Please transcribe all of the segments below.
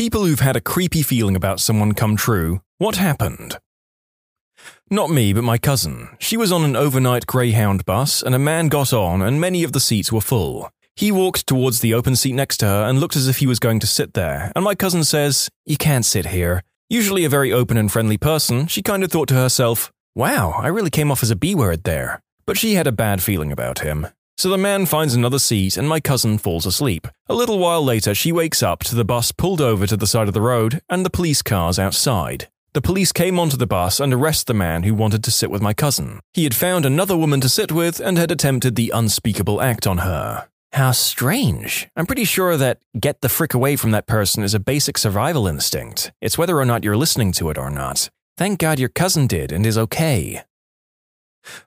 People who've had a creepy feeling about someone come true. What happened? Not me, but my cousin. She was on an overnight Greyhound bus, and a man got on, and many of the seats were full. He walked towards the open seat next to her and looked as if he was going to sit there, and my cousin says, You can't sit here. Usually a very open and friendly person, she kind of thought to herself, Wow, I really came off as a B word there. But she had a bad feeling about him. So the man finds another seat and my cousin falls asleep. A little while later, she wakes up to the bus pulled over to the side of the road and the police cars outside. The police came onto the bus and arrested the man who wanted to sit with my cousin. He had found another woman to sit with and had attempted the unspeakable act on her. How strange. I'm pretty sure that get the frick away from that person is a basic survival instinct. It's whether or not you're listening to it or not. Thank God your cousin did and is okay.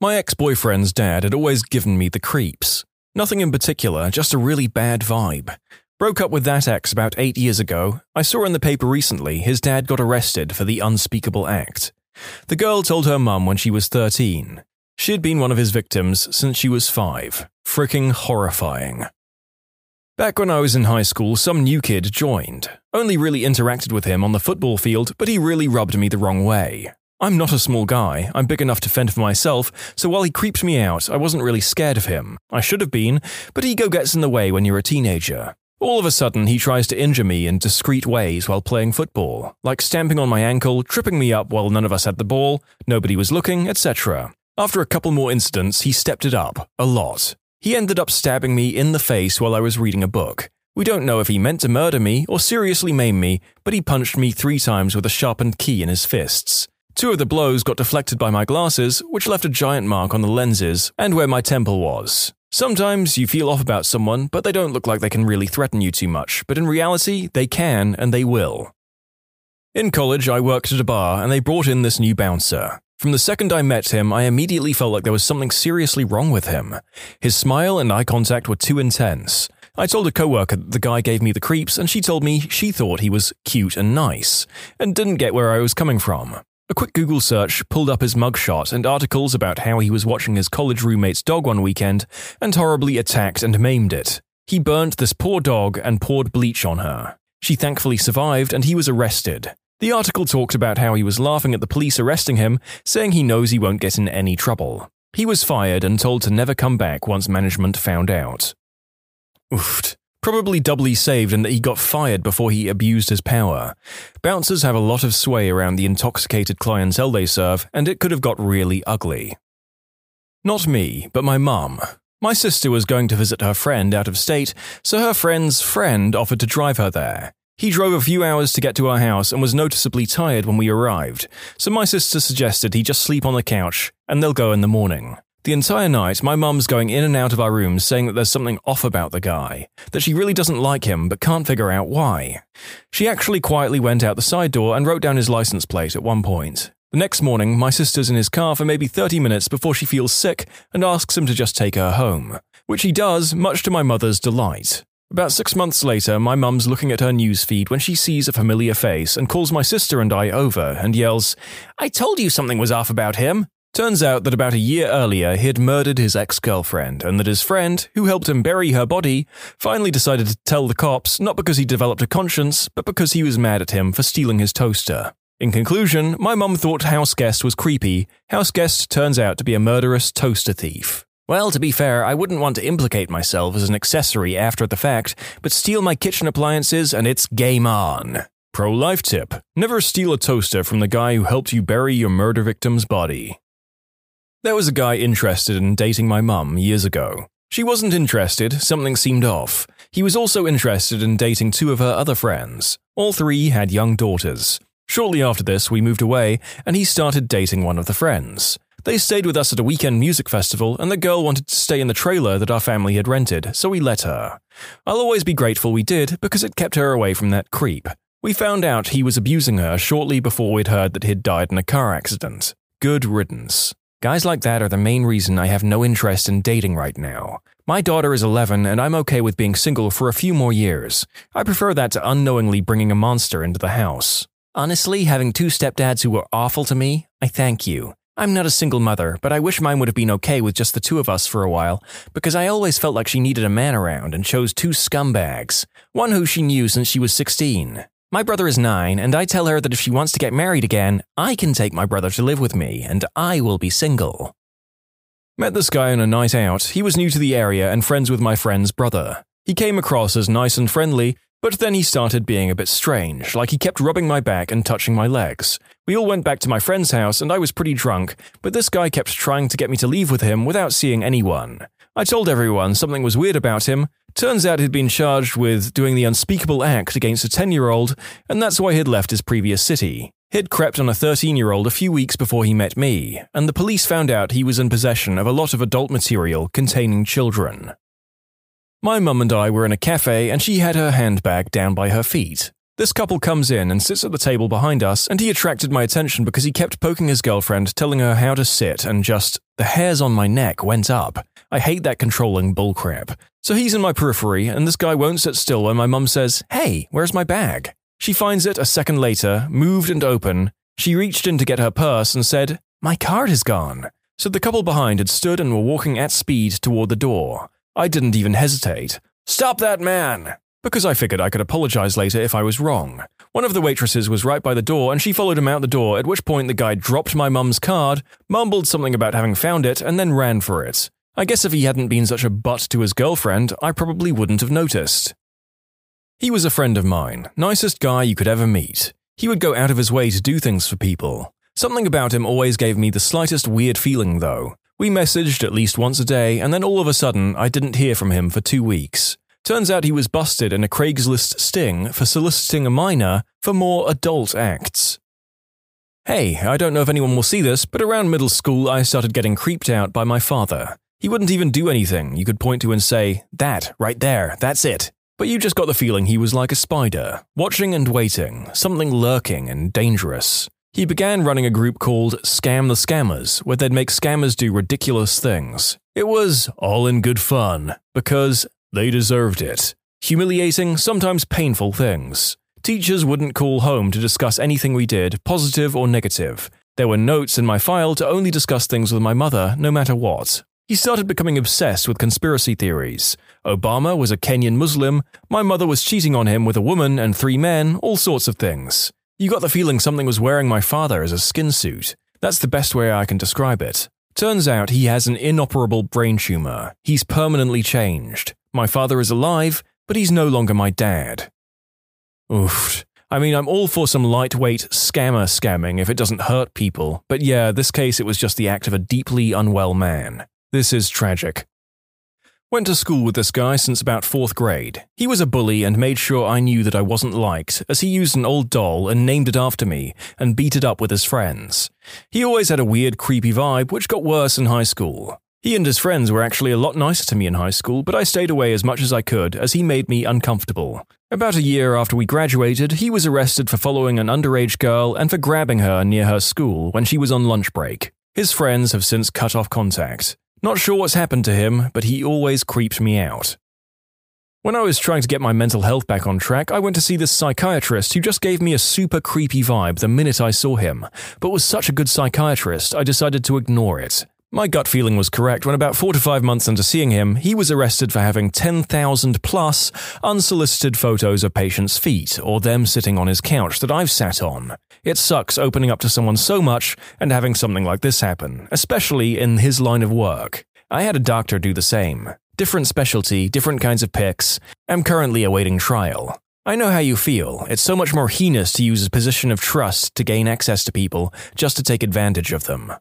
My ex boyfriend's dad had always given me the creeps. Nothing in particular, just a really bad vibe. Broke up with that ex about eight years ago. I saw in the paper recently his dad got arrested for the unspeakable act. The girl told her mum when she was 13. She had been one of his victims since she was five. Fricking horrifying. Back when I was in high school, some new kid joined. Only really interacted with him on the football field, but he really rubbed me the wrong way. I'm not a small guy, I'm big enough to fend for myself, so while he creeped me out, I wasn't really scared of him. I should have been, but ego gets in the way when you're a teenager. All of a sudden, he tries to injure me in discreet ways while playing football, like stamping on my ankle, tripping me up while none of us had the ball, nobody was looking, etc. After a couple more incidents, he stepped it up, a lot. He ended up stabbing me in the face while I was reading a book. We don't know if he meant to murder me or seriously maim me, but he punched me three times with a sharpened key in his fists. Two of the blows got deflected by my glasses, which left a giant mark on the lenses and where my temple was. Sometimes you feel off about someone, but they don't look like they can really threaten you too much, but in reality, they can and they will. In college, I worked at a bar and they brought in this new bouncer. From the second I met him, I immediately felt like there was something seriously wrong with him. His smile and eye contact were too intense. I told a coworker that the guy gave me the creeps, and she told me she thought he was cute and nice, and didn't get where I was coming from. A quick Google search pulled up his mugshot and articles about how he was watching his college roommate's dog one weekend and horribly attacked and maimed it. He burnt this poor dog and poured bleach on her. She thankfully survived and he was arrested. The article talked about how he was laughing at the police arresting him, saying he knows he won't get in any trouble. He was fired and told to never come back once management found out. Oofed. Probably doubly saved in that he got fired before he abused his power. Bouncers have a lot of sway around the intoxicated clientele they serve, and it could have got really ugly. Not me, but my mum. My sister was going to visit her friend out of state, so her friend's friend offered to drive her there. He drove a few hours to get to our house and was noticeably tired when we arrived, so my sister suggested he just sleep on the couch and they'll go in the morning. The entire night, my mum's going in and out of our rooms saying that there's something off about the guy, that she really doesn't like him but can't figure out why. She actually quietly went out the side door and wrote down his license plate at one point. The next morning, my sister's in his car for maybe 30 minutes before she feels sick and asks him to just take her home, which he does, much to my mother's delight. About six months later, my mum's looking at her news feed when she sees a familiar face and calls my sister and I over and yells, I told you something was off about him. Turns out that about a year earlier, he had murdered his ex girlfriend, and that his friend, who helped him bury her body, finally decided to tell the cops not because he developed a conscience, but because he was mad at him for stealing his toaster. In conclusion, my mum thought Houseguest was creepy. Houseguest turns out to be a murderous toaster thief. Well, to be fair, I wouldn't want to implicate myself as an accessory after the fact, but steal my kitchen appliances and it's game on. Pro life tip never steal a toaster from the guy who helped you bury your murder victim's body. There was a guy interested in dating my mum years ago. She wasn't interested, something seemed off. He was also interested in dating two of her other friends. All three had young daughters. Shortly after this, we moved away, and he started dating one of the friends. They stayed with us at a weekend music festival, and the girl wanted to stay in the trailer that our family had rented, so we let her. I'll always be grateful we did, because it kept her away from that creep. We found out he was abusing her shortly before we'd heard that he'd died in a car accident. Good riddance. Guys like that are the main reason I have no interest in dating right now. My daughter is 11, and I'm okay with being single for a few more years. I prefer that to unknowingly bringing a monster into the house. Honestly, having two stepdads who were awful to me, I thank you. I'm not a single mother, but I wish mine would have been okay with just the two of us for a while, because I always felt like she needed a man around and chose two scumbags, one who she knew since she was 16. My brother is nine, and I tell her that if she wants to get married again, I can take my brother to live with me, and I will be single. Met this guy on a night out. He was new to the area and friends with my friend's brother. He came across as nice and friendly, but then he started being a bit strange, like he kept rubbing my back and touching my legs. We all went back to my friend's house, and I was pretty drunk, but this guy kept trying to get me to leave with him without seeing anyone. I told everyone something was weird about him. Turns out he'd been charged with doing the unspeakable act against a 10 year old, and that's why he'd left his previous city. He'd crept on a 13 year old a few weeks before he met me, and the police found out he was in possession of a lot of adult material containing children. My mum and I were in a cafe, and she had her handbag down by her feet. This couple comes in and sits at the table behind us, and he attracted my attention because he kept poking his girlfriend, telling her how to sit, and just, the hairs on my neck went up. I hate that controlling bullcrap. So he's in my periphery, and this guy won't sit still when my mum says, Hey, where's my bag? She finds it a second later, moved and open. She reached in to get her purse and said, My card is gone. So the couple behind had stood and were walking at speed toward the door. I didn't even hesitate. Stop that man! Because I figured I could apologize later if I was wrong. One of the waitresses was right by the door and she followed him out the door, at which point the guy dropped my mum's card, mumbled something about having found it, and then ran for it. I guess if he hadn't been such a butt to his girlfriend, I probably wouldn't have noticed. He was a friend of mine, nicest guy you could ever meet. He would go out of his way to do things for people. Something about him always gave me the slightest weird feeling, though. We messaged at least once a day, and then all of a sudden, I didn't hear from him for two weeks. Turns out he was busted in a Craigslist sting for soliciting a minor for more adult acts. Hey, I don't know if anyone will see this, but around middle school, I started getting creeped out by my father. He wouldn't even do anything you could point to and say, That, right there, that's it. But you just got the feeling he was like a spider, watching and waiting, something lurking and dangerous. He began running a group called Scam the Scammers, where they'd make scammers do ridiculous things. It was all in good fun, because they deserved it. Humiliating, sometimes painful things. Teachers wouldn't call home to discuss anything we did, positive or negative. There were notes in my file to only discuss things with my mother, no matter what. He started becoming obsessed with conspiracy theories. Obama was a Kenyan Muslim, my mother was cheating on him with a woman and three men, all sorts of things. You got the feeling something was wearing my father as a skin suit. That's the best way I can describe it. Turns out he has an inoperable brain tumor. He's permanently changed. My father is alive, but he's no longer my dad. Oof. I mean, I'm all for some lightweight scammer scamming if it doesn't hurt people, but yeah, this case it was just the act of a deeply unwell man. This is tragic. Went to school with this guy since about fourth grade. He was a bully and made sure I knew that I wasn't liked, as he used an old doll and named it after me and beat it up with his friends. He always had a weird, creepy vibe, which got worse in high school. He and his friends were actually a lot nicer to me in high school, but I stayed away as much as I could as he made me uncomfortable. About a year after we graduated, he was arrested for following an underage girl and for grabbing her near her school when she was on lunch break. His friends have since cut off contact. Not sure what's happened to him, but he always creeped me out. When I was trying to get my mental health back on track, I went to see this psychiatrist who just gave me a super creepy vibe the minute I saw him, but was such a good psychiatrist, I decided to ignore it. My gut feeling was correct when about four to five months into seeing him, he was arrested for having 10,000 plus unsolicited photos of patients' feet or them sitting on his couch that I've sat on. It sucks opening up to someone so much and having something like this happen, especially in his line of work. I had a doctor do the same. Different specialty, different kinds of pics. I'm currently awaiting trial. I know how you feel. It's so much more heinous to use a position of trust to gain access to people just to take advantage of them.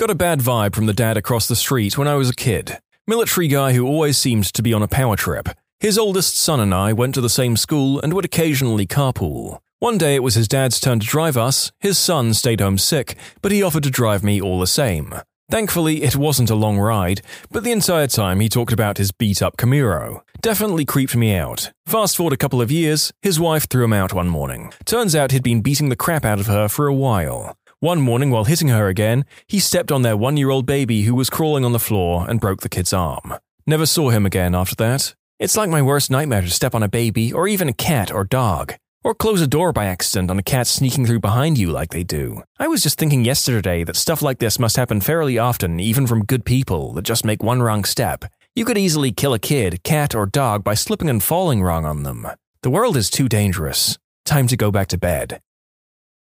Got a bad vibe from the dad across the street when I was a kid. Military guy who always seemed to be on a power trip. His oldest son and I went to the same school and would occasionally carpool. One day it was his dad's turn to drive us, his son stayed home sick, but he offered to drive me all the same. Thankfully, it wasn't a long ride, but the entire time he talked about his beat up Camaro. Definitely creeped me out. Fast forward a couple of years, his wife threw him out one morning. Turns out he'd been beating the crap out of her for a while. One morning, while hitting her again, he stepped on their one year old baby who was crawling on the floor and broke the kid's arm. Never saw him again after that. It's like my worst nightmare to step on a baby or even a cat or dog. Or close a door by accident on a cat sneaking through behind you like they do. I was just thinking yesterday that stuff like this must happen fairly often, even from good people that just make one wrong step. You could easily kill a kid, cat, or dog by slipping and falling wrong on them. The world is too dangerous. Time to go back to bed.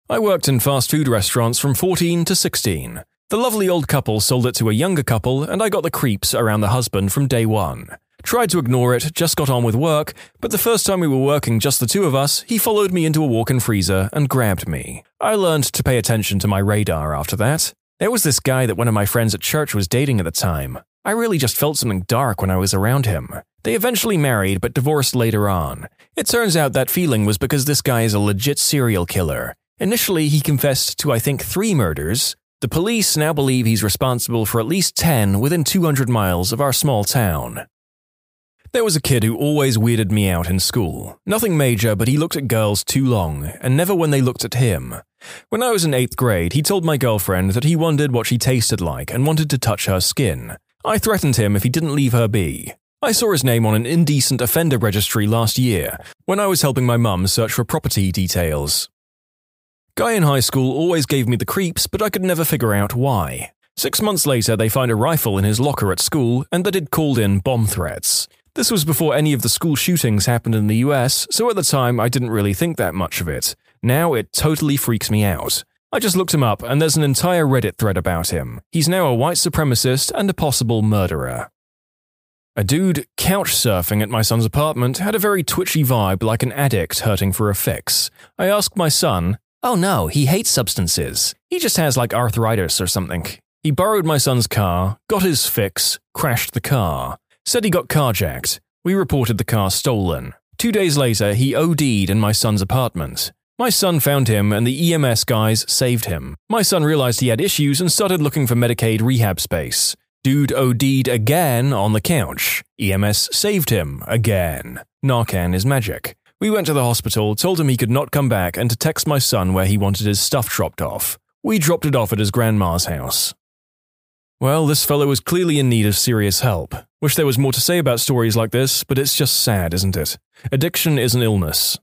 I worked in fast food restaurants from 14 to 16. The lovely old couple sold it to a younger couple, and I got the creeps around the husband from day one. Tried to ignore it, just got on with work, but the first time we were working just the two of us, he followed me into a walk in freezer and grabbed me. I learned to pay attention to my radar after that. There was this guy that one of my friends at church was dating at the time. I really just felt something dark when I was around him. They eventually married but divorced later on. It turns out that feeling was because this guy is a legit serial killer. Initially, he confessed to, I think, three murders. The police now believe he's responsible for at least 10 within 200 miles of our small town. There was a kid who always weirded me out in school. Nothing major, but he looked at girls too long, and never when they looked at him. When I was in 8th grade, he told my girlfriend that he wondered what she tasted like and wanted to touch her skin. I threatened him if he didn't leave her be. I saw his name on an indecent offender registry last year when I was helping my mum search for property details. Guy in high school always gave me the creeps, but I could never figure out why. Six months later, they find a rifle in his locker at school and that he'd called in bomb threats. This was before any of the school shootings happened in the US, so at the time I didn't really think that much of it. Now it totally freaks me out. I just looked him up and there's an entire Reddit thread about him. He's now a white supremacist and a possible murderer. A dude couch surfing at my son's apartment had a very twitchy vibe like an addict hurting for a fix. I asked my son, Oh no, he hates substances. He just has like arthritis or something. He borrowed my son's car, got his fix, crashed the car. Said he got carjacked. We reported the car stolen. Two days later, he OD'd in my son's apartment. My son found him and the EMS guys saved him. My son realized he had issues and started looking for Medicaid rehab space. Dude OD'd again on the couch. EMS saved him again. Narcan is magic. We went to the hospital, told him he could not come back, and to text my son where he wanted his stuff dropped off. We dropped it off at his grandma's house. Well, this fellow was clearly in need of serious help. Wish there was more to say about stories like this, but it's just sad, isn't it? Addiction is an illness.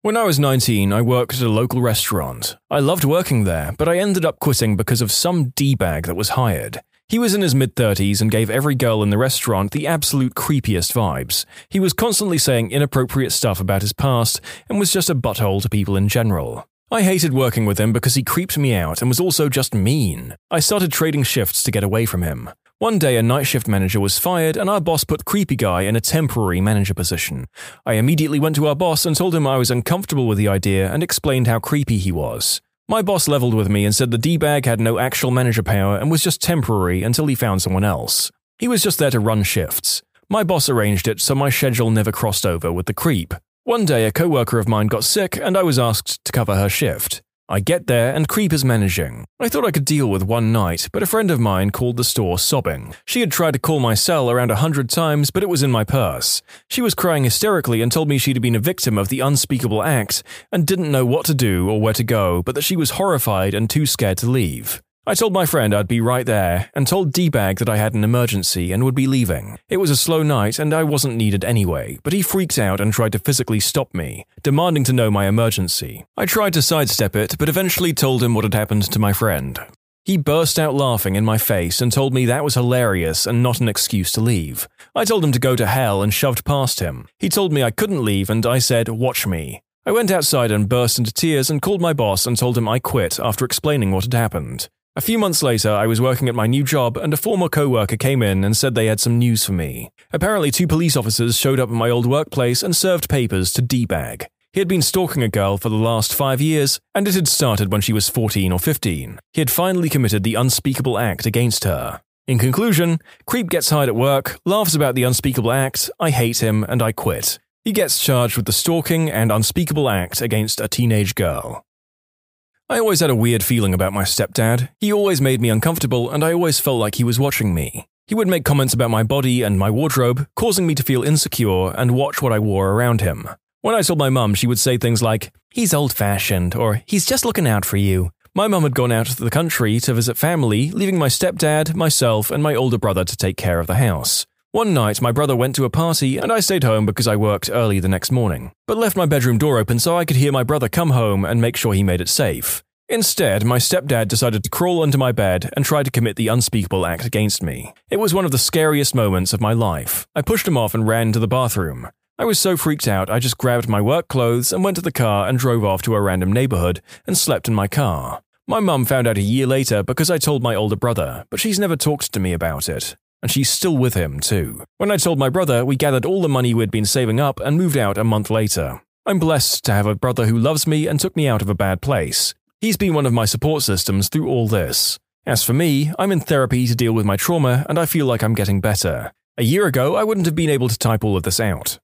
When I was 19, I worked at a local restaurant. I loved working there, but I ended up quitting because of some D bag that was hired. He was in his mid 30s and gave every girl in the restaurant the absolute creepiest vibes. He was constantly saying inappropriate stuff about his past and was just a butthole to people in general. I hated working with him because he creeped me out and was also just mean. I started trading shifts to get away from him. One day, a night shift manager was fired, and our boss put Creepy Guy in a temporary manager position. I immediately went to our boss and told him I was uncomfortable with the idea and explained how creepy he was. My boss leveled with me and said the D-bag had no actual manager power and was just temporary until he found someone else. He was just there to run shifts. My boss arranged it so my schedule never crossed over with the creep. One day a coworker of mine got sick and I was asked to cover her shift. I get there and Creep is managing. I thought I could deal with one night, but a friend of mine called the store sobbing. She had tried to call my cell around a hundred times, but it was in my purse. She was crying hysterically and told me she'd been a victim of the unspeakable act and didn't know what to do or where to go, but that she was horrified and too scared to leave. I told my friend I'd be right there and told D-Bag that I had an emergency and would be leaving. It was a slow night and I wasn't needed anyway, but he freaked out and tried to physically stop me, demanding to know my emergency. I tried to sidestep it, but eventually told him what had happened to my friend. He burst out laughing in my face and told me that was hilarious and not an excuse to leave. I told him to go to hell and shoved past him. He told me I couldn't leave and I said, Watch me. I went outside and burst into tears and called my boss and told him I quit after explaining what had happened. A few months later, I was working at my new job, and a former coworker came in and said they had some news for me. Apparently, two police officers showed up at my old workplace and served papers to D-Bag. He had been stalking a girl for the last five years, and it had started when she was 14 or 15. He had finally committed the unspeakable act against her. In conclusion, Creep gets hired at work, laughs about the unspeakable act, I hate him, and I quit. He gets charged with the stalking and unspeakable act against a teenage girl. I always had a weird feeling about my stepdad. He always made me uncomfortable, and I always felt like he was watching me. He would make comments about my body and my wardrobe, causing me to feel insecure and watch what I wore around him. When I told my mum, she would say things like, He's old fashioned, or He's just looking out for you. My mum had gone out to the country to visit family, leaving my stepdad, myself, and my older brother to take care of the house. One night, my brother went to a party and I stayed home because I worked early the next morning, but left my bedroom door open so I could hear my brother come home and make sure he made it safe. Instead, my stepdad decided to crawl under my bed and try to commit the unspeakable act against me. It was one of the scariest moments of my life. I pushed him off and ran to the bathroom. I was so freaked out, I just grabbed my work clothes and went to the car and drove off to a random neighborhood and slept in my car. My mum found out a year later because I told my older brother, but she's never talked to me about it. And she's still with him, too. When I told my brother, we gathered all the money we'd been saving up and moved out a month later. I'm blessed to have a brother who loves me and took me out of a bad place. He's been one of my support systems through all this. As for me, I'm in therapy to deal with my trauma and I feel like I'm getting better. A year ago, I wouldn't have been able to type all of this out.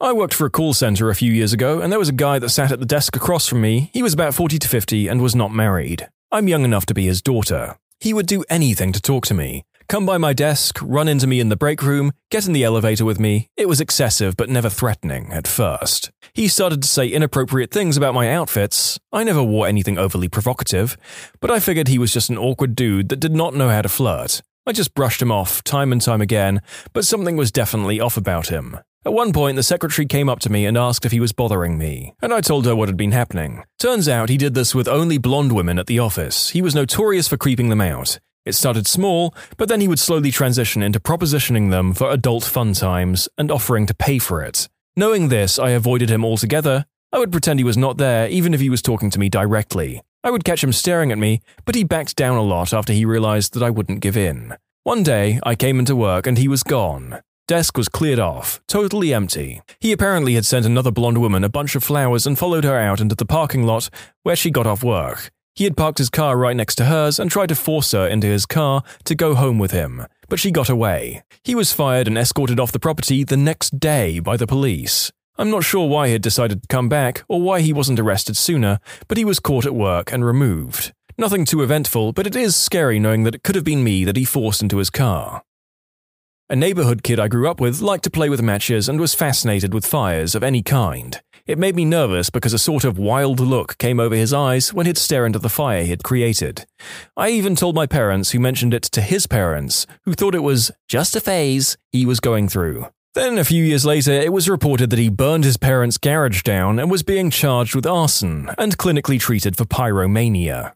I worked for a call center a few years ago, and there was a guy that sat at the desk across from me. He was about 40 to 50 and was not married. I'm young enough to be his daughter. He would do anything to talk to me. Come by my desk, run into me in the break room, get in the elevator with me. It was excessive but never threatening at first. He started to say inappropriate things about my outfits. I never wore anything overly provocative, but I figured he was just an awkward dude that did not know how to flirt. I just brushed him off time and time again, but something was definitely off about him. At one point, the secretary came up to me and asked if he was bothering me, and I told her what had been happening. Turns out he did this with only blonde women at the office. He was notorious for creeping them out. It started small, but then he would slowly transition into propositioning them for adult fun times and offering to pay for it. Knowing this, I avoided him altogether. I would pretend he was not there, even if he was talking to me directly. I would catch him staring at me, but he backed down a lot after he realized that I wouldn't give in. One day, I came into work and he was gone. Desk was cleared off, totally empty. He apparently had sent another blonde woman a bunch of flowers and followed her out into the parking lot where she got off work. He had parked his car right next to hers and tried to force her into his car to go home with him, but she got away. He was fired and escorted off the property the next day by the police. I'm not sure why he had decided to come back or why he wasn't arrested sooner, but he was caught at work and removed. Nothing too eventful, but it is scary knowing that it could have been me that he forced into his car. A neighborhood kid I grew up with liked to play with matches and was fascinated with fires of any kind. It made me nervous because a sort of wild look came over his eyes when he'd stare into the fire he had created. I even told my parents, who mentioned it to his parents, who thought it was just a phase he was going through. Then, a few years later, it was reported that he burned his parents' garage down and was being charged with arson and clinically treated for pyromania.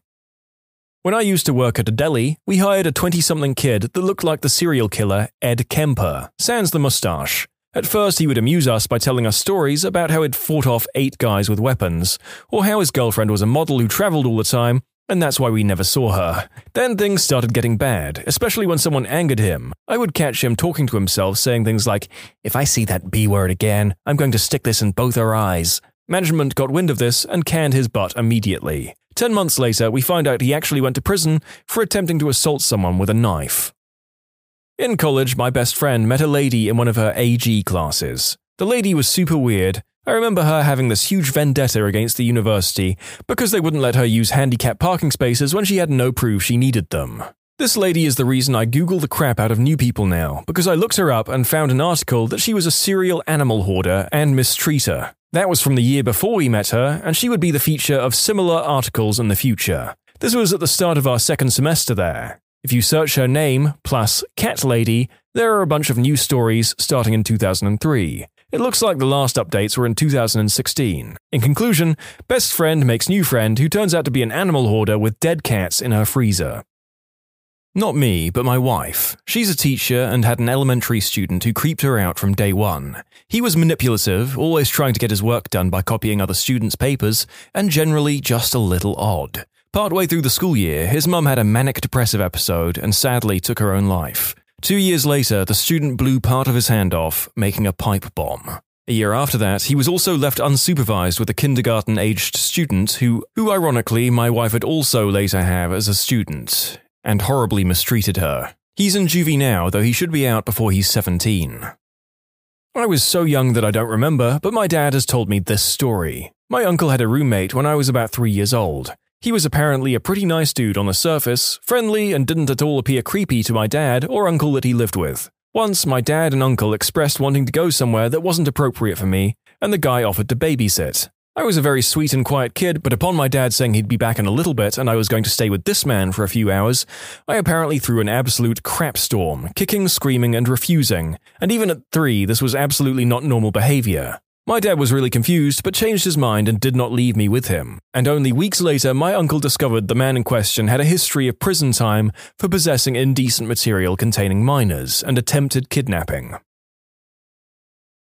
When I used to work at a deli, we hired a 20 something kid that looked like the serial killer Ed Kemper, sans the mustache. At first, he would amuse us by telling us stories about how he'd fought off eight guys with weapons, or how his girlfriend was a model who traveled all the time, and that's why we never saw her. Then things started getting bad, especially when someone angered him. I would catch him talking to himself, saying things like, If I see that B word again, I'm going to stick this in both her eyes. Management got wind of this and canned his butt immediately. Ten months later, we find out he actually went to prison for attempting to assault someone with a knife. In college, my best friend met a lady in one of her AG classes. The lady was super weird. I remember her having this huge vendetta against the university because they wouldn't let her use handicapped parking spaces when she had no proof she needed them. This lady is the reason I Google the crap out of new people now, because I looked her up and found an article that she was a serial animal hoarder and mistreater. That was from the year before we met her, and she would be the feature of similar articles in the future. This was at the start of our second semester there. If you search her name plus Cat Lady, there are a bunch of new stories starting in 2003. It looks like the last updates were in 2016. In conclusion, best friend makes new friend who turns out to be an animal hoarder with dead cats in her freezer. Not me, but my wife. She's a teacher and had an elementary student who creeped her out from day one. He was manipulative, always trying to get his work done by copying other students' papers, and generally just a little odd. Partway through the school year, his mum had a manic depressive episode and sadly took her own life. Two years later, the student blew part of his hand off, making a pipe bomb. A year after that, he was also left unsupervised with a kindergarten aged student who, who ironically, my wife would also later have as a student and horribly mistreated her. He's in juvie now, though he should be out before he's 17. I was so young that I don't remember, but my dad has told me this story. My uncle had a roommate when I was about three years old. He was apparently a pretty nice dude on the surface, friendly, and didn't at all appear creepy to my dad or uncle that he lived with. Once, my dad and uncle expressed wanting to go somewhere that wasn't appropriate for me, and the guy offered to babysit. I was a very sweet and quiet kid, but upon my dad saying he'd be back in a little bit and I was going to stay with this man for a few hours, I apparently threw an absolute crap storm, kicking, screaming, and refusing. And even at three, this was absolutely not normal behavior. My dad was really confused, but changed his mind and did not leave me with him. And only weeks later, my uncle discovered the man in question had a history of prison time for possessing indecent material containing minors and attempted kidnapping.